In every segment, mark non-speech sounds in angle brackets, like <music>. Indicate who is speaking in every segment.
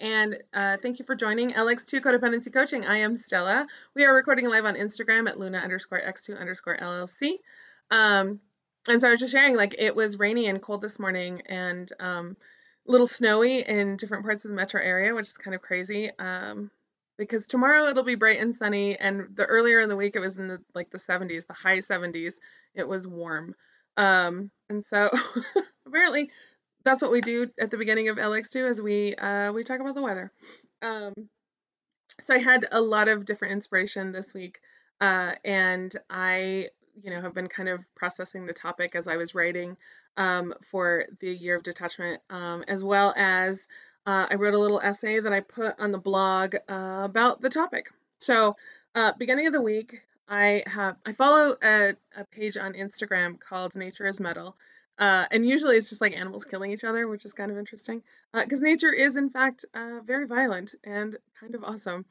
Speaker 1: and uh, thank you for joining LX2 Codependency Coaching. I am Stella. We are recording live on Instagram at Luna underscore X2 underscore LLC. Um, and so I was just sharing, like, it was rainy and cold this morning and um, a little snowy in different parts of the metro area, which is kind of crazy. Um, because tomorrow it'll be bright and sunny, and the earlier in the week it was in the like the 70s, the high 70s. It was warm. Um, and so <laughs> apparently that's what we do at the beginning of LX2 is we uh, we talk about the weather. Um, so I had a lot of different inspiration this week, uh, and I you know have been kind of processing the topic as I was writing um, for the year of detachment, um, as well as uh, I wrote a little essay that I put on the blog uh, about the topic. So uh, beginning of the week, I have I follow a, a page on Instagram called Nature is Metal. Uh, and usually it's just like animals killing each other, which is kind of interesting because uh, nature is in fact uh, very violent and kind of awesome.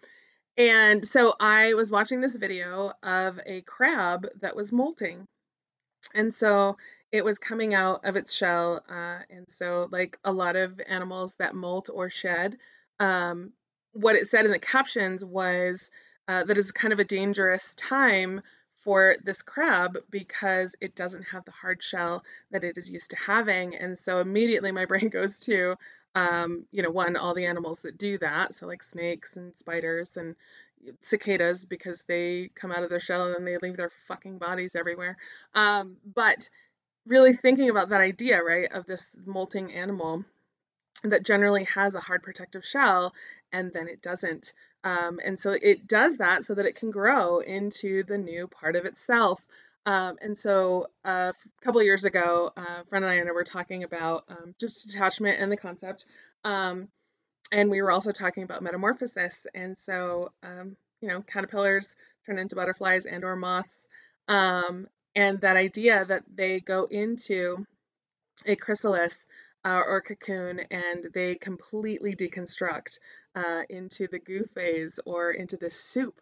Speaker 1: And so I was watching this video of a crab that was molting. And so it was coming out of its shell. Uh, and so, like a lot of animals that molt or shed, um, what it said in the captions was uh, that is kind of a dangerous time for this crab because it doesn't have the hard shell that it is used to having. And so immediately my <laughs> brain goes to, um, you know, one, all the animals that do that. So like snakes and spiders and cicadas because they come out of their shell and then they leave their fucking bodies everywhere. Um, but really thinking about that idea, right, of this molting animal that generally has a hard protective shell and then it doesn't. Um, and so it does that so that it can grow into the new part of itself. Um, and so uh, a couple years ago, uh, a friend and I were talking about um, just detachment and the concept. Um, and we were also talking about metamorphosis. And so, um, you know, caterpillars turn into butterflies and or moths. Um, and that idea that they go into a chrysalis uh, or cocoon and they completely deconstruct uh, into the goo phase or into the soup,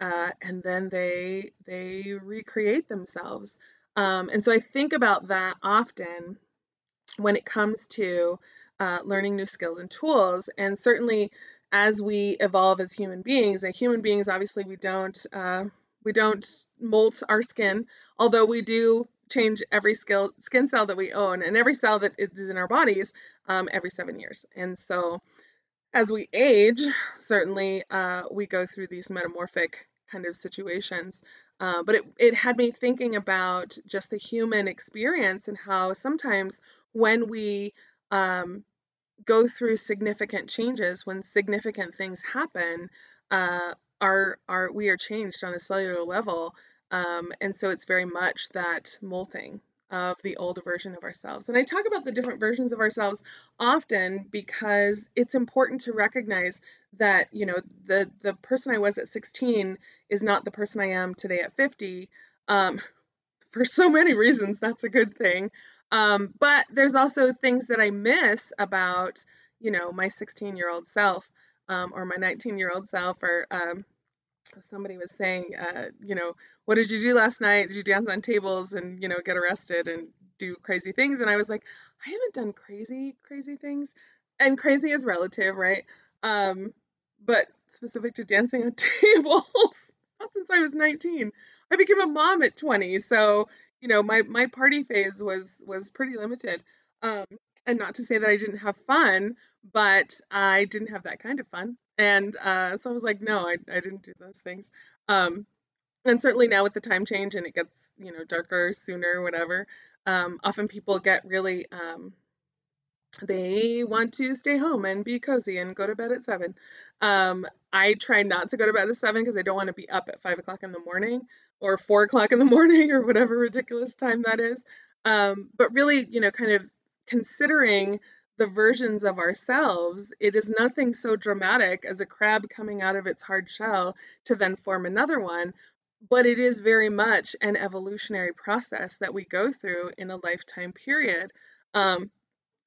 Speaker 1: uh, and then they they recreate themselves. Um, and so I think about that often when it comes to uh, learning new skills and tools, and certainly as we evolve as human beings. And human beings, obviously, we don't uh, we don't molt our skin, although we do change every skill, skin cell that we own and every cell that is in our bodies um, every seven years. And so as we age, certainly uh, we go through these metamorphic kind of situations. Uh, but it, it had me thinking about just the human experience and how sometimes when we um, go through significant changes, when significant things happen, uh, our, our, we are changed on a cellular level. Um, and so it's very much that molting of the old version of ourselves. And I talk about the different versions of ourselves often because it's important to recognize that, you know, the the person I was at 16 is not the person I am today at 50. Um, <laughs> for so many reasons, that's a good thing. Um, but there's also things that I miss about, you know, my 16 year old self um, or my 19 year old self or um, somebody was saying, uh, you know, what did you do last night? Did you dance on tables and, you know, get arrested and do crazy things? And I was like, I haven't done crazy, crazy things. And crazy is relative, right? Um, but specific to dancing on <laughs> tables, not since I was 19. I became a mom at 20. So, you know, my, my party phase was, was pretty limited. Um, and not to say that I didn't have fun, but I didn't have that kind of fun. And uh, so I was like, no, I, I didn't do those things. Um, and certainly now with the time change and it gets, you know, darker sooner, whatever, um, often people get really, um, they want to stay home and be cozy and go to bed at seven. Um, I try not to go to bed at seven because I don't want to be up at five o'clock in the morning or four o'clock in the morning or whatever ridiculous time that is. Um, but really, you know, kind of considering the versions of ourselves, it is nothing so dramatic as a crab coming out of its hard shell to then form another one, but it is very much an evolutionary process that we go through in a lifetime period. Um,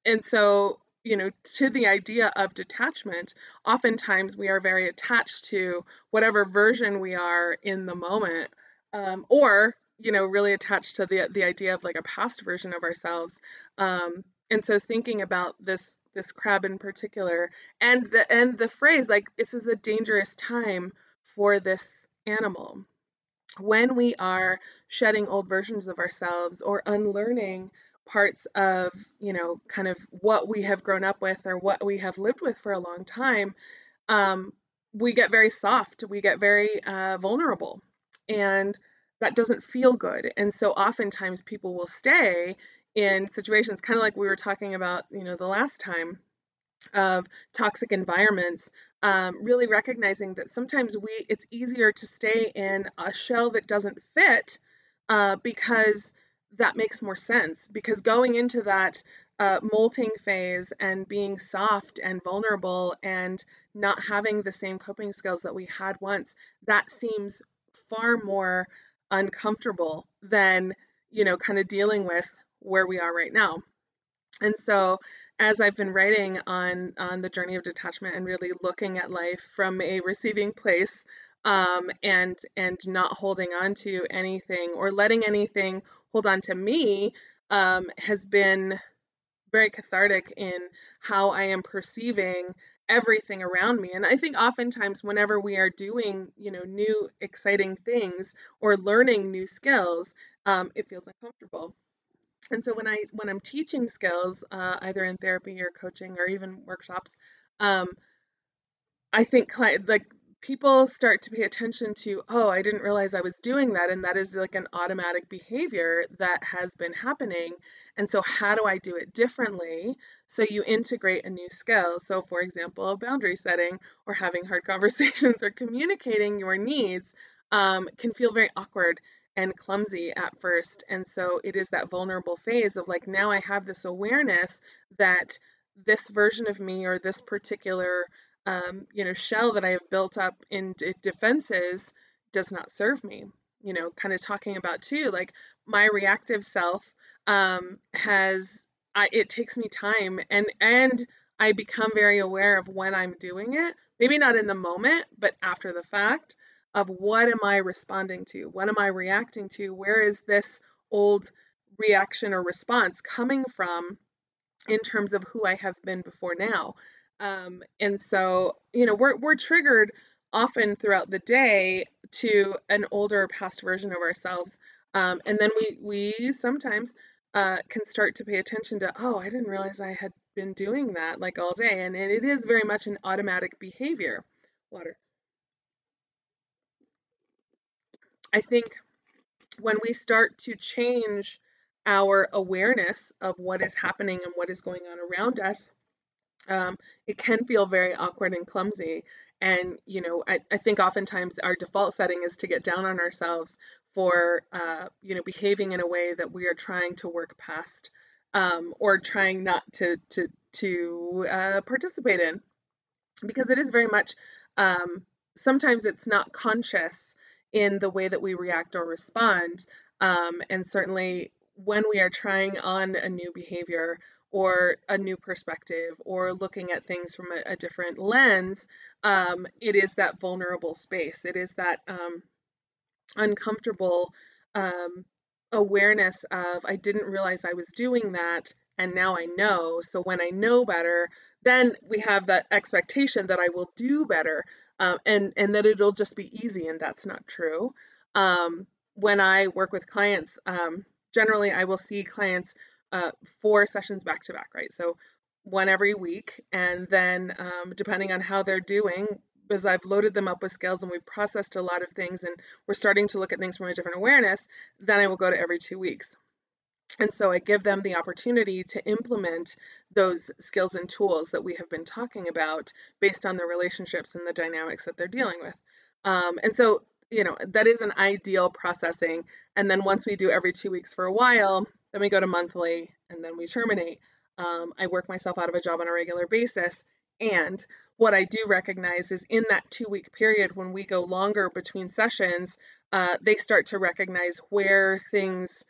Speaker 1: and so, you know, to the idea of detachment, oftentimes we are very attached to whatever version we are in the moment, um, or you know, really attached to the the idea of like a past version of ourselves. Um, and so thinking about this this crab in particular, and the and the phrase like this is a dangerous time for this animal. When we are shedding old versions of ourselves or unlearning parts of, you know, kind of what we have grown up with or what we have lived with for a long time, um, we get very soft, we get very uh, vulnerable, and that doesn't feel good. And so oftentimes people will stay in situations kind of like we were talking about, you know, the last time of toxic environments um, really recognizing that sometimes we it's easier to stay in a shell that doesn't fit uh, because that makes more sense because going into that uh, molting phase and being soft and vulnerable and not having the same coping skills that we had once that seems far more uncomfortable than you know kind of dealing with where we are right now and so as I've been writing on on the journey of detachment and really looking at life from a receiving place um, and and not holding on to anything or letting anything hold on to me um, has been very cathartic in how I am perceiving everything around me. And I think oftentimes whenever we are doing, you know, new exciting things or learning new skills, um, it feels uncomfortable and so when I when I'm teaching skills, uh, either in therapy or coaching or even workshops, um, I think like people start to pay attention to, oh, I didn't realize I was doing that, and that is like an automatic behavior that has been happening. And so how do I do it differently? So you integrate a new skill. So for example, boundary setting or having hard <laughs> conversations or communicating your needs um, can feel very awkward and clumsy at first. And so it is that vulnerable phase of like, now I have this awareness that this version of me or this particular, um, you know, shell that I have built up in d- defenses does not serve me. You know, kind of talking about too, like my reactive self um, has, I, it takes me time and, and I become very aware of when I'm doing it. Maybe not in the moment, but after the fact of what am I responding to? What am I reacting to? Where is this old reaction or response coming from in terms of who I have been before now? Um, and so, you know, we're, we're triggered often throughout the day to an older past version of ourselves. Um, and then we, we sometimes uh, can start to pay attention to, oh, I didn't realize I had been doing that like all day. And it is very much an automatic behavior. Water. I think when we start to change our awareness of what is happening and what is going on around us, um, it can feel very awkward and clumsy. And, you know, I, I, think oftentimes our default setting is to get down on ourselves for, uh, you know, behaving in a way that we are trying to work past um, or trying not to, to, to uh, participate in. Because it is very much, um, sometimes it's not conscious in the way that we react or respond. Um, and certainly when we are trying on a new behavior or a new perspective or looking at things from a, a different lens, um, it is that vulnerable space. It is that um, uncomfortable um, awareness of, I didn't realize I was doing that, and now I know. So when I know better, then we have that expectation that I will do better um, and and that it'll just be easy, and that's not true. Um, when I work with clients, um, generally I will see clients uh, four sessions back to back, right? So one every week, and then um, depending on how they're doing, as I've loaded them up with skills and we've processed a lot of things, and we're starting to look at things from a different awareness, then I will go to every two weeks. And so I give them the opportunity to implement those skills and tools that we have been talking about based on the relationships and the dynamics that they're dealing with. Um, and so, you know, that is an ideal processing. And then once we do every two weeks for a while, then we go to monthly and then we terminate. Um, I work myself out of a job on a regular basis. And what I do recognize is in that two week period, when we go longer between sessions, uh, they start to recognize where things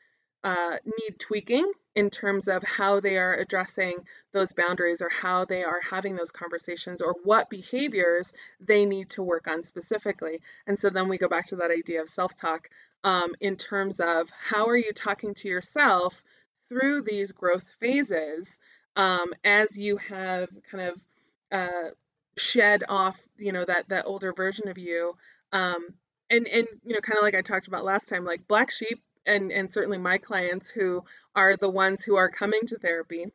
Speaker 1: uh, need tweaking in terms of how they are addressing those boundaries or how they are having those conversations or what behaviors they need to work on specifically. And so then we go back to that idea of self talk um, in terms of how are you talking to yourself through these growth phases um, as you have kind of uh, shed off, you know, that that older version of you, um, and and you know, kind of like I talked about last time, like black sheep, and and certainly my clients who are the ones who are coming to therapy.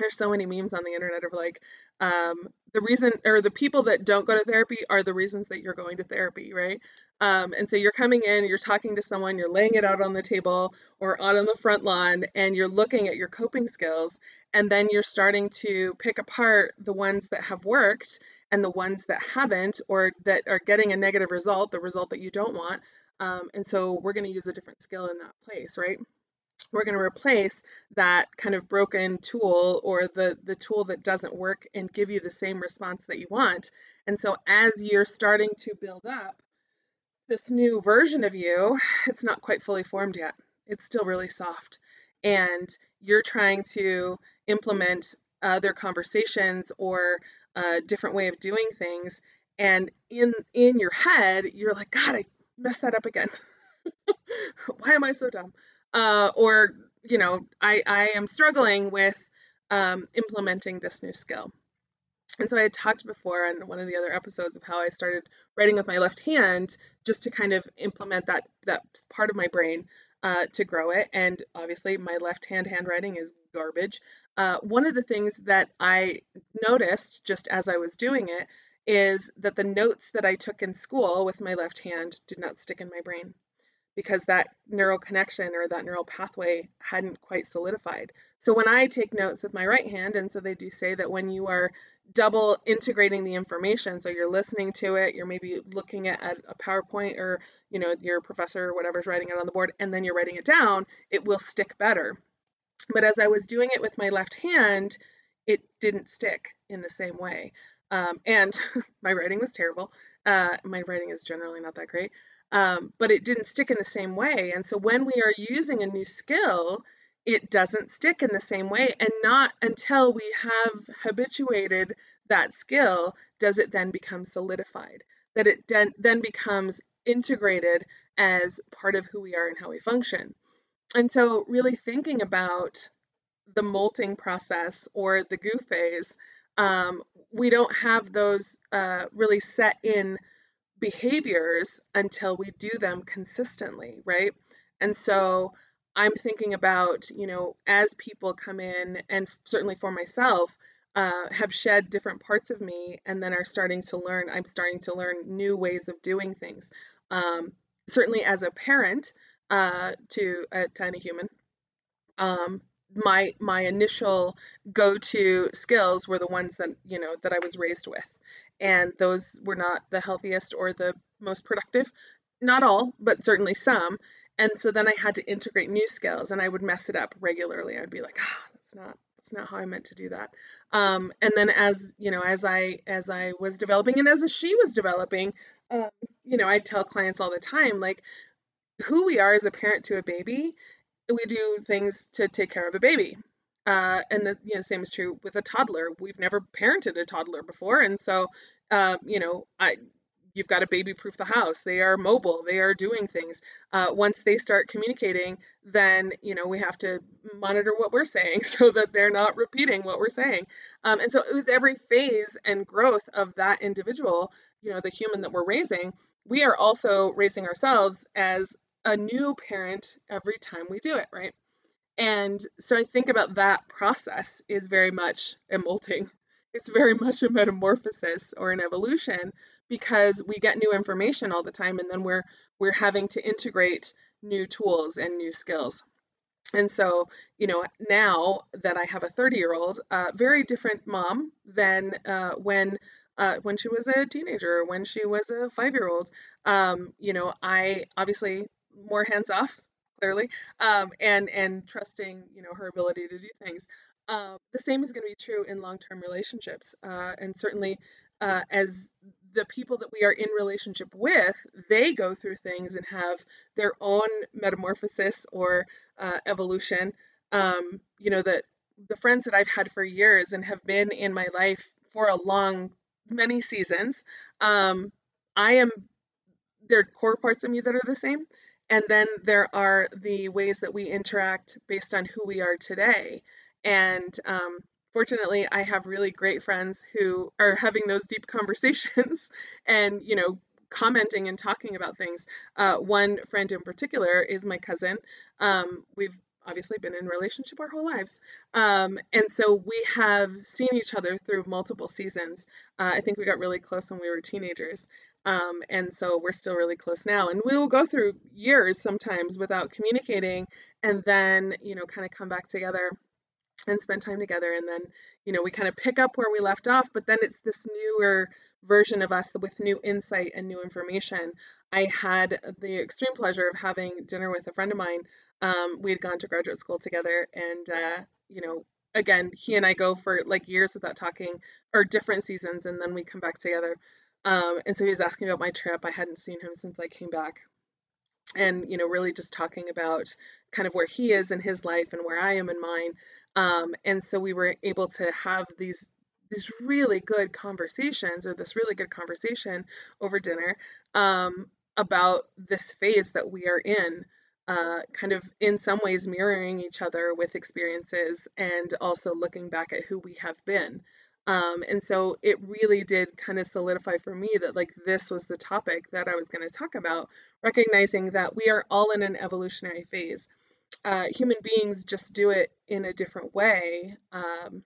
Speaker 1: There's so many memes on the internet of like, um, the reason or the people that don't go to therapy are the reasons that you're going to therapy, right? Um, and so you're coming in, you're talking to someone, you're laying it out on the table or out on the front lawn, and you're looking at your coping skills, and then you're starting to pick apart the ones that have worked and the ones that haven't or that are getting a negative result, the result that you don't want. Um, and so we're going to use a different skill in that place, right? we're going to replace that kind of broken tool or the the tool that doesn't work and give you the same response that you want. And so as you're starting to build up this new version of you <sighs> it's not quite fully formed yet. It's still really soft. And you're trying to implement other conversations or a different way of doing things. And in in your head you're like god i messed that up again. <laughs> Why am i so dumb? Uh, or you know I, I am struggling with um, implementing this new skill. And so i had talked before in one of the other episodes of how i started writing with my left hand just to kind of implement that that part of my brain uh, to grow it. And obviously my left hand handwriting is garbage. Uh, one of the things that i noticed just as i was doing it is that the notes that i took in school with my left hand did not stick in my brain because that neural connection or that neural pathway hadn't quite solidified. So when I take notes with my right hand, and so they do say that when you are double integrating the information, so you're listening to it, you're maybe looking at, a PowerPoint or you know your professor or whatever's writing it on the board, and then you're writing it down, it will stick better. But as I was doing it with my left hand, it didn't stick in the same way. Um, and <laughs> my writing was terrible. Uh, my writing is generally not that great um, but it didn't stick in the same way. And so when we are using a new skill, it doesn't stick in the same way. And not until we have habituated that skill does it then become solidified, that it then, then becomes integrated as part of who we are and how we function. And so, really thinking about the molting process or the goo phase, um, we don't have those uh, really set in behaviors until we do them consistently, right? And so I'm thinking about, you know, as people come in, and certainly for myself, uh, have shed different parts of me and then are starting to learn, I'm starting to learn new ways of doing things. Um, certainly as a parent uh, to a tiny human, um, my my initial go-to skills were the ones that you know that I was raised with and those were not the healthiest or the most productive. Not all, but certainly some. And so then I had to integrate new skills, and I would mess it up regularly. I'd be like, ah, that's not that's not how I meant to do that. Um, and then as you know, as I as I was developing, and as she was developing, um, you know, I tell clients all the time, like, who we are as a parent to a baby, we do things to take care of a baby. Uh, and the you know, same is true with a toddler. We've never parented a toddler before, and so uh, you know, I you've got to baby proof the house. They are mobile. They are doing things. Uh, once they start communicating, then you know we have to monitor what we're saying <laughs> so that they're not repeating what we're saying. Um, and so with every phase and growth of that individual, you know, the human that we're raising, we are also raising ourselves as a new parent every time we do it, right? And so I think about that process is very much a molting. It's very <laughs> much a metamorphosis or an evolution because we get new information all the time and then we're we're having to integrate new tools and new skills. And so, you know, now that I have a 30 year old, uh, very different mom than uh, when uh, when she was a teenager, when she was a five year old. Um, you know, I obviously more hands off clearly, um, and and trusting you know her ability to do things. Uh, the same is going to be true in long-term relationships, uh, and certainly uh, as the people that we are in relationship with, they go through things and have their own metamorphosis or uh, evolution. Um, you know that the friends that I've had for years and have been in my life for a long, many seasons. Um, I am there are core parts of me that are the same and then there are the ways that we interact based on who we are today. And um, fortunately, I have really great friends who are having those deep <laughs> conversations and, you know, commenting and talking about things. Uh, one friend in particular is my cousin. Um, we've obviously been in relationship our whole lives. Um, and so we have seen each other through multiple seasons. Uh, I think we got really close when we were teenagers. Um, and so we're still really close now. And we will go through years sometimes without communicating and then, you know, kind of come back together and spend time together. And then, you know, we kind of pick up where we left off, but then it's this newer version of us with new insight and new information. I had the extreme pleasure of having dinner with a friend of mine. Um, we had gone to graduate school together, and uh, you know, again, he and I go for like years without talking, or different seasons, and then we come back together. Um, and so he was asking about my trip. I hadn't seen him since I came back, and you know, really just talking about kind of where he is in his life and where I am in mine. Um, and so we were able to have these these really good conversations or this really good conversation over dinner um, about this phase that we are in uh, kind of in some ways mirroring each other with experiences and also looking back at who we have been. Um, and so it really did kind of solidify for me that like this was the topic that i was going to talk about recognizing that we are all in an evolutionary phase. Uh, human beings just do it in a different way um,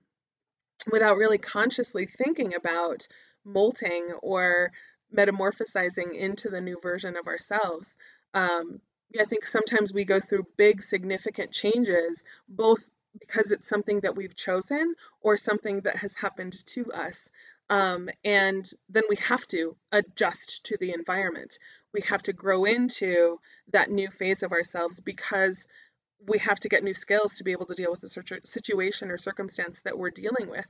Speaker 1: without really consciously thinking about molting or metamorphosizing into the new version of ourselves. Um, I think sometimes we go through big, significant changes, both because it's something that we've chosen or something that has happened to us. Um, and then we have to adjust to the environment. We have to grow into that new phase of ourselves because we have to get new skills to be able to deal with the situation or circumstance that we're dealing with.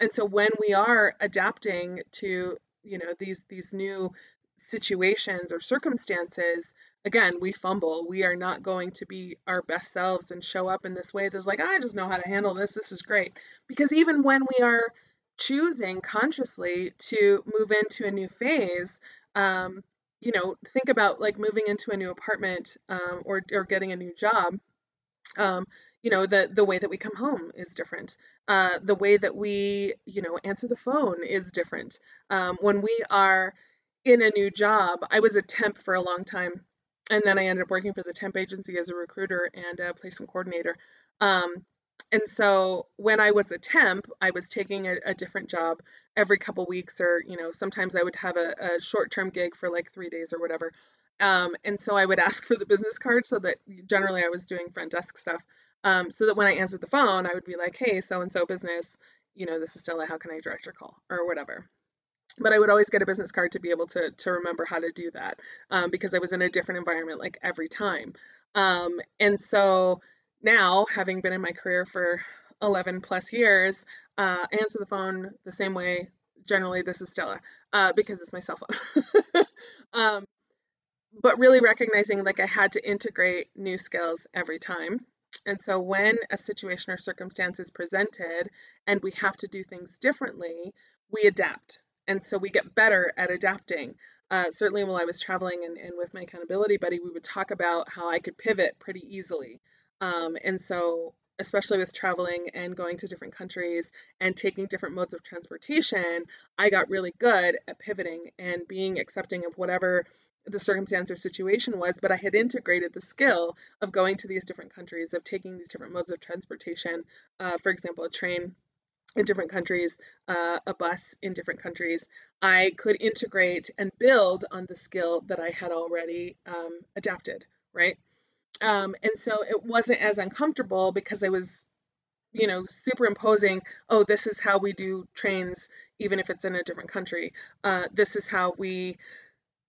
Speaker 1: And so when we are adapting to, you know, these these new situations or circumstances, again, we fumble. We are not going to be our best selves and show up in this way that's like, I just know how to handle this. This is great. Because even when we are choosing consciously to move into a new phase, um, you know, think about like moving into a new apartment um, or, or getting a new job um, you know the the way that we come home is different. Uh, the way that we you know answer the phone is different. Um, when we are in a new job i was a temp for a long time and then i ended up working for the temp agency as a recruiter and a placement coordinator. Um, and so when i was a temp i was taking a, a different job every couple weeks or you know sometimes i would have a, a short-term gig for like three days or whatever um, and so I would <laughs> ask for the business card so that generally I was doing front desk stuff. Um, so that when I answered the phone, I would be like, hey, so and so business, you know, this is Stella, how can I direct your call or whatever. But I would always get a business card to be able to, to remember how to do that um, because I was in a different environment like every time. Um, and so now, having been in my career for 11 plus years, uh, I answer the phone the same way. Generally, this is Stella uh, because it's my cell phone. <laughs> um, but really recognizing like I had to integrate new skills every time. And so when a situation or circumstance is presented and we have to do things differently, we adapt. And so we get better at adapting. Uh, certainly, while I was traveling and, and, with my accountability buddy, we would talk about how I could pivot pretty easily. Um, and so, especially with traveling and going to different countries and taking different modes of transportation, I got really good at pivoting and being accepting of whatever the circumstance or situation was, but I had integrated the skill of going to these different countries, of taking these different modes of transportation, uh, for example, a train in different countries, uh, a bus in different countries. I could integrate and build on the skill that I had already um, adapted, right? Um, and so it wasn't as uncomfortable because I was, you know, superimposing, oh, this is how we do trains, even if it's in a different country. Uh, this is how we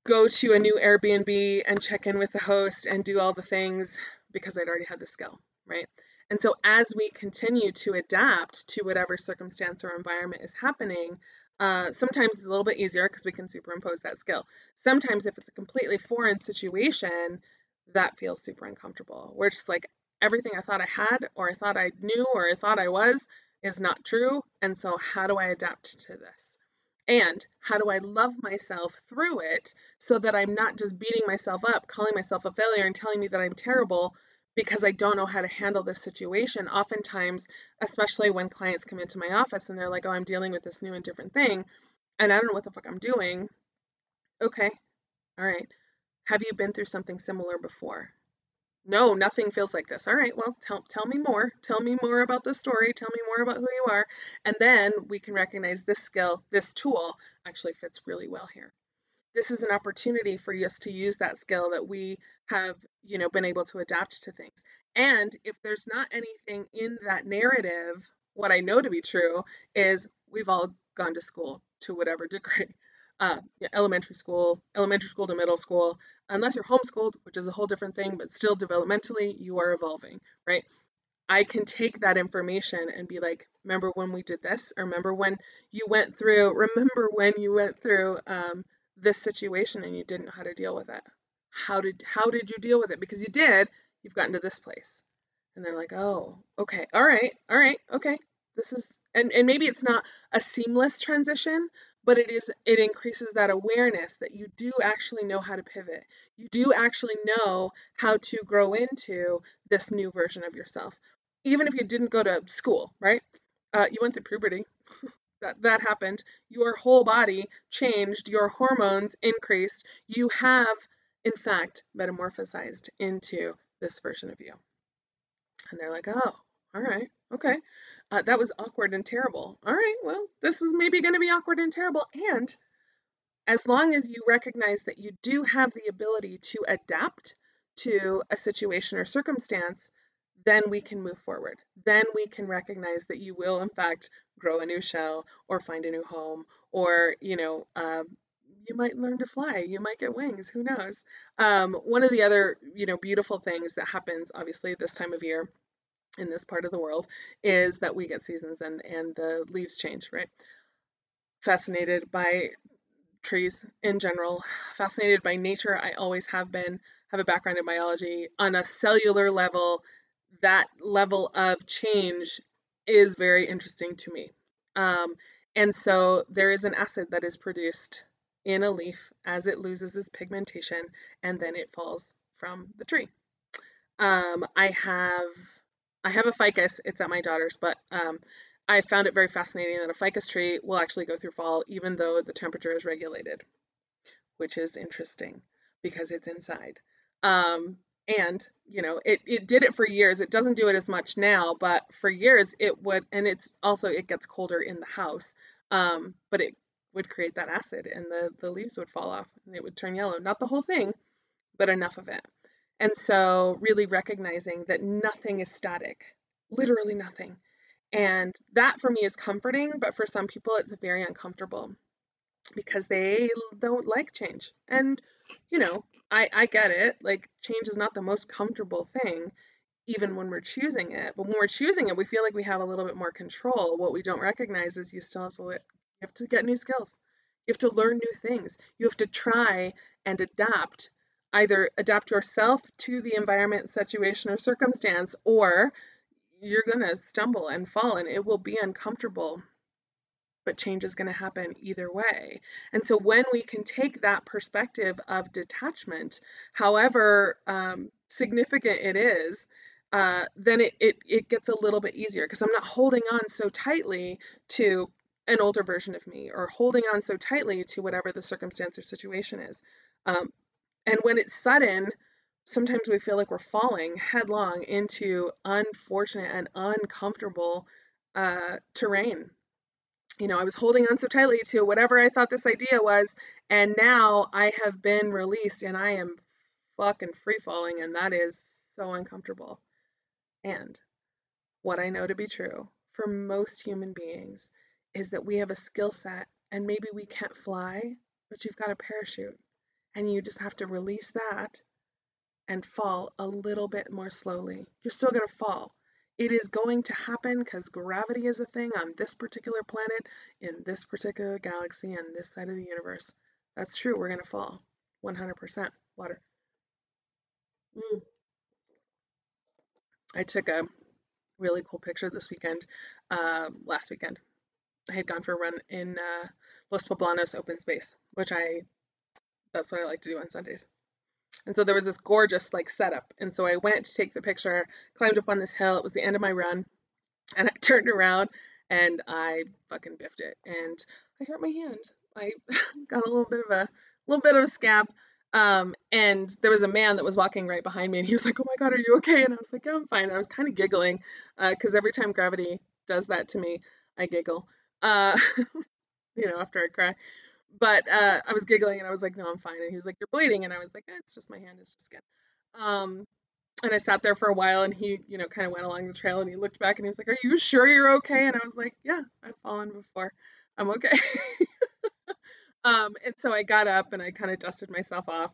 Speaker 1: go to a new Airbnb and check in with the host and do all the things because I'd already had the skill, right? And so as we continue to adapt to whatever circumstance or environment is happening, uh, sometimes it's a little bit easier because we can superimpose that skill. Sometimes if it's a completely foreign situation, that feels super uncomfortable. Where it's like everything I thought I had or I thought I knew or I thought I was is not true. And so how do I adapt to this? And how do I love myself through it so that I'm not just beating myself up, calling myself a failure, and telling me that I'm terrible because I don't know how to handle this situation. Oftentimes, especially when clients come into my office and they're like, oh, I'm dealing with this new and different thing, and I don't know what the fuck I'm doing. Okay, all right. Have you been through something similar before? No, nothing feels like this. All right, well, tell, tell me more. Tell me more about the story. Tell me more about who you are. And then we can recognize this skill, this tool actually fits really well here this is an opportunity for us to use that skill that we have you know been able to adapt to things and if there's not anything in that narrative what i know to be true is we've all gone to school to whatever <laughs> degree uh, elementary school elementary school to middle school unless you're homeschooled which is a whole different thing but still developmentally you are evolving right I can take that information and be like, remember when we did this? Or remember when you went through, remember when you went through um, this situation and you didn't know how to deal with it. How did how did you deal with it? Because you did, you've gotten to this place. And they're like, "Oh, okay. All right. All right. Okay. This is and and maybe it's not a seamless transition, but it is it increases that awareness that you do actually know how to pivot. You do actually know how to grow into this new version of yourself. Even if you didn't go to school, right? Uh, you went through puberty. <laughs> that that happened your whole body changed your hormones increased you have in fact metamorphosized into this version of you and they're like oh all right okay uh, that was awkward and terrible all right well this is maybe going to be awkward and terrible and as long as you recognize that you do have the ability to adapt to a situation or circumstance then we can move forward. Then we can recognize that you will, in fact, grow a new shell or find a new home, or, you know, um, you might learn to fly. You might get wings. Who knows? Um, one of the other, you know, beautiful things that happens, obviously, this time of year in this part of the world is that we get seasons and and the leaves change. Right. Fascinated by trees in general. Fascinated by nature. I always have been. Have a background in biology on a cellular level that level of change is very interesting to me. Um, and so there is an acid that is produced in a leaf as it loses its pigmentation and then it falls from the tree. Um, I have I have a ficus. It's at my daughter's, but um, I found it very fascinating that a ficus tree will actually go through fall even though the temperature is regulated, which is interesting because it's inside. Um, and you know it, it did it for years it doesn't do it as much now but for years it would and it's also it gets colder in the house um, but it would create that acid and the the leaves would fall off and it would turn yellow not the whole thing but enough of it and so really recognizing that nothing is static literally nothing and that for me is comforting but for some people it's very uncomfortable because they don't like change and you know I, I get it. Like, change is not the most comfortable thing, even when we're choosing it. But when we're choosing it, we feel like we have a little bit more control. What we don't recognize is you still have to let, you have to get new skills. You have to learn new things. You have to try and adapt. Either adapt yourself to the environment, situation, or circumstance, or you're going to stumble and fall and it will be uncomfortable but change is going to happen either way. And so when we can take that perspective of detachment, however um, significant it is, uh, then it, it, it gets a little bit easier because I'm not holding on so tightly to an older version of me or holding on so tightly to whatever the circumstance or situation is. Um, and when it's sudden, sometimes we feel like we're falling headlong into unfortunate and uncomfortable uh, terrain you know, I was holding on so tightly to whatever I thought this idea was, and now I have been released and I am fucking free falling, and that is so uncomfortable. And what I know to be true for most human beings is that we have a skill set, and maybe we can't fly, but you've got a parachute, and you just have to release that and fall a little bit more slowly. You're still going to fall it is going to happen because gravity is a thing on this particular planet, in this particular galaxy, on this side of the universe. That's true. We're going to fall. 100% water. Mm. I took a really cool picture this weekend, uh, last weekend. I had gone for a run in uh, Los Poblanos open space, which I, that's what I like to do on Sundays. And so there was this gorgeous like setup. And so I went to take the picture, climbed up on this hill. It was the end of my run. And I <laughs> turned around and I fucking biffed it. And I hurt my hand. I <laughs> got a little bit of a little bit of a scab. Um, and there was a man that was walking right behind me, and he was like, "Oh my god, are you okay?" And I was like, "Yeah, I'm fine." I was kind of giggling because uh, every time gravity does that to me, I giggle. Uh, <laughs> you know, after I cry. But uh, I was giggling, and I was like, "No, I'm fine." And he was like, "You're bleeding," and I was like, eh, "It's just my hand. It's just skin." Um, and I sat there for a while, and he, you know, kind of went along the trail, and he looked back, and he was like, "Are you sure you're okay?" And I was like, "Yeah, I've fallen before. I'm okay." <laughs> Um, and so I got up and I kind of dusted myself off.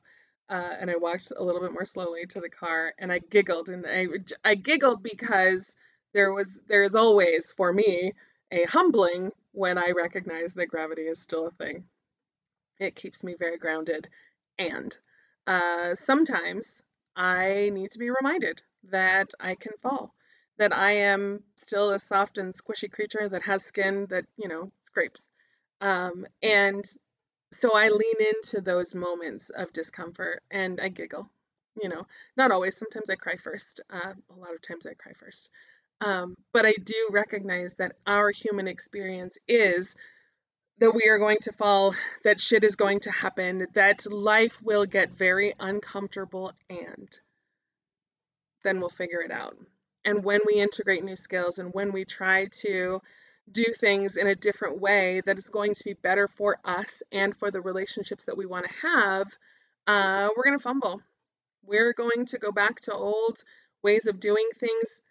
Speaker 1: Uh, and I walked a little bit more slowly to the car, and I giggled, and I I giggled because there was there is always for me a humbling when I recognize that gravity is still a thing. It keeps me very grounded, and uh, sometimes I need to be reminded that I can fall, that I am still a soft and squishy creature that has skin that you know scrapes, um, and so I lean into those moments of discomfort and I giggle. You know, not always. Sometimes I cry first. Uh, a lot of times I cry first. Um, but I do recognize that our human experience is that we are going to fall, that shit is going to happen, that life will get very uncomfortable, and then we'll figure it out. And when we integrate new skills and when we try to do things in a different way that is going to be better for us and for the relationships that we want to have, uh, we're going to fumble. We're going to go back to old ways of doing things,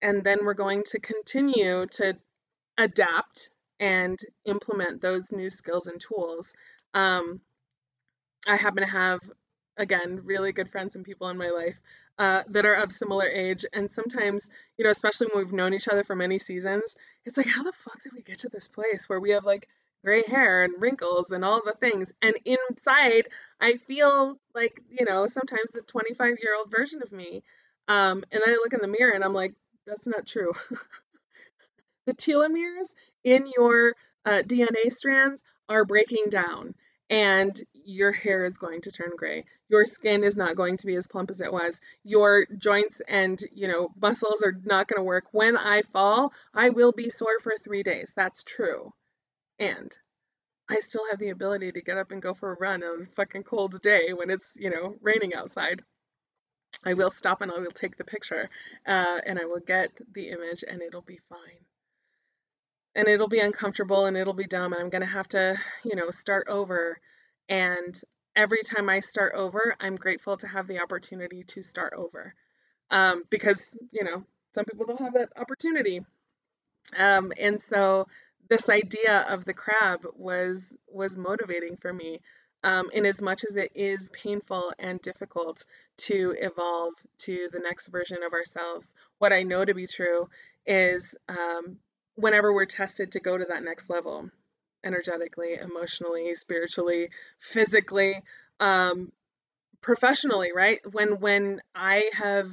Speaker 1: and then we're going to continue to adapt and implement those new skills and tools. Um, I happen to have, again, really good friends and people in my life uh, that are of similar age. And sometimes, you know, especially when we've known each other for many seasons, it's like, how the fuck did we get to this place where we have like gray hair and wrinkles and all the things? And inside, I feel like, you know, sometimes the 25 year old version of me. Um, and then I look in the mirror and I'm like, that's not true. <laughs> the telomeres in your uh, DNA strands are breaking down and your hair is going to turn gray. Your skin is not going to be as plump as it was. Your joints and, you know, muscles are not going to work. When I fall, I will be sore for 3 days. That's true. And I still have the ability to get up and go for a run on a fucking cold day when it's, you know, raining outside. I will stop and I will take the picture uh, and I will get the image and it'll be fine and it'll be uncomfortable and it'll be dumb and I'm going to have to, you know, start over. And every time I start over, I'm grateful to have the opportunity to start over. Um, because, you know, some people don't have that opportunity. Um, and so this idea of the crab was was motivating for me. Um, in as much as it is painful and difficult to evolve to the next version of ourselves, what I know to be true is um, whenever we're tested to go to that next level energetically, emotionally, spiritually, physically, um, professionally, right? When when I have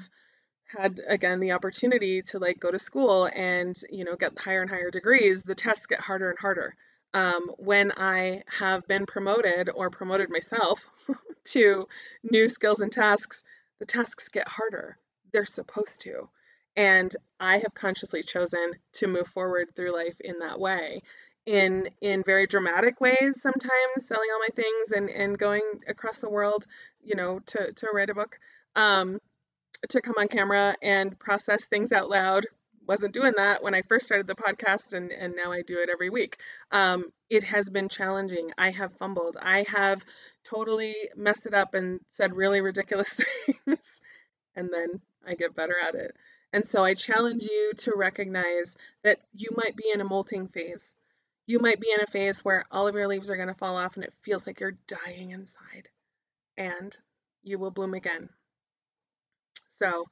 Speaker 1: had again the opportunity to like go to school and you know get higher and higher degrees, the tests get harder and harder. Um, when I have been promoted or promoted myself <laughs> to new skills and tasks, the tasks get harder. They're supposed to. And I have consciously chosen to move forward through life in that way. In in very dramatic ways, sometimes selling all my things and, and going across the world, you know, to, to write a book, um, to come on camera and process things out loud. Wasn't doing that when I first started the podcast, and, and now I do it every week. Um, it has been challenging. I have fumbled. I have totally messed it up and said really ridiculous <laughs> things, and then I get better at it. And so I challenge you to recognize that you might be in a molting phase. You might be in a phase where all of your leaves are going to fall off and it feels like you're dying inside. And you will bloom again. So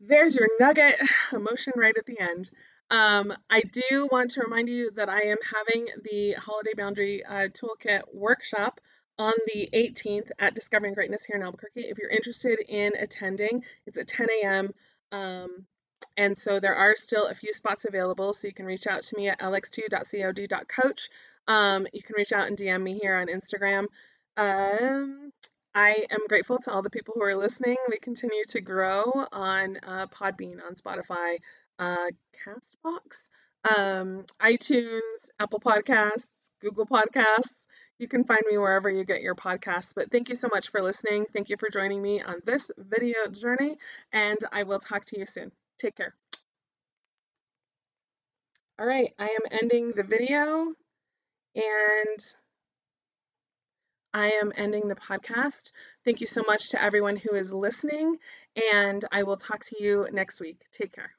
Speaker 1: there's your nugget <laughs> emotion right at the end. Um, I do want to remind you that I am having the Holiday Boundary uh, Toolkit workshop on the 18th at Discovering Greatness here in Albuquerque. If you're interested in attending, it's at 10 a.m. Um, and so there are still a few spots available, so you can reach out to me at lx2.cod.coach. Um, you can reach out and DM me here on Instagram. Um, I am grateful to all the people who are listening. We continue to grow on uh, Podbean, on Spotify, uh, Castbox, um, iTunes, Apple Podcasts, Google Podcasts. You can find me wherever you get your podcasts. But thank you so much for listening. Thank you for joining me on this video journey, and I will talk to you soon. Take care. All right, I am ending the video and I am ending the podcast. Thank you so much to everyone who is listening, and I will talk to you next week. Take care.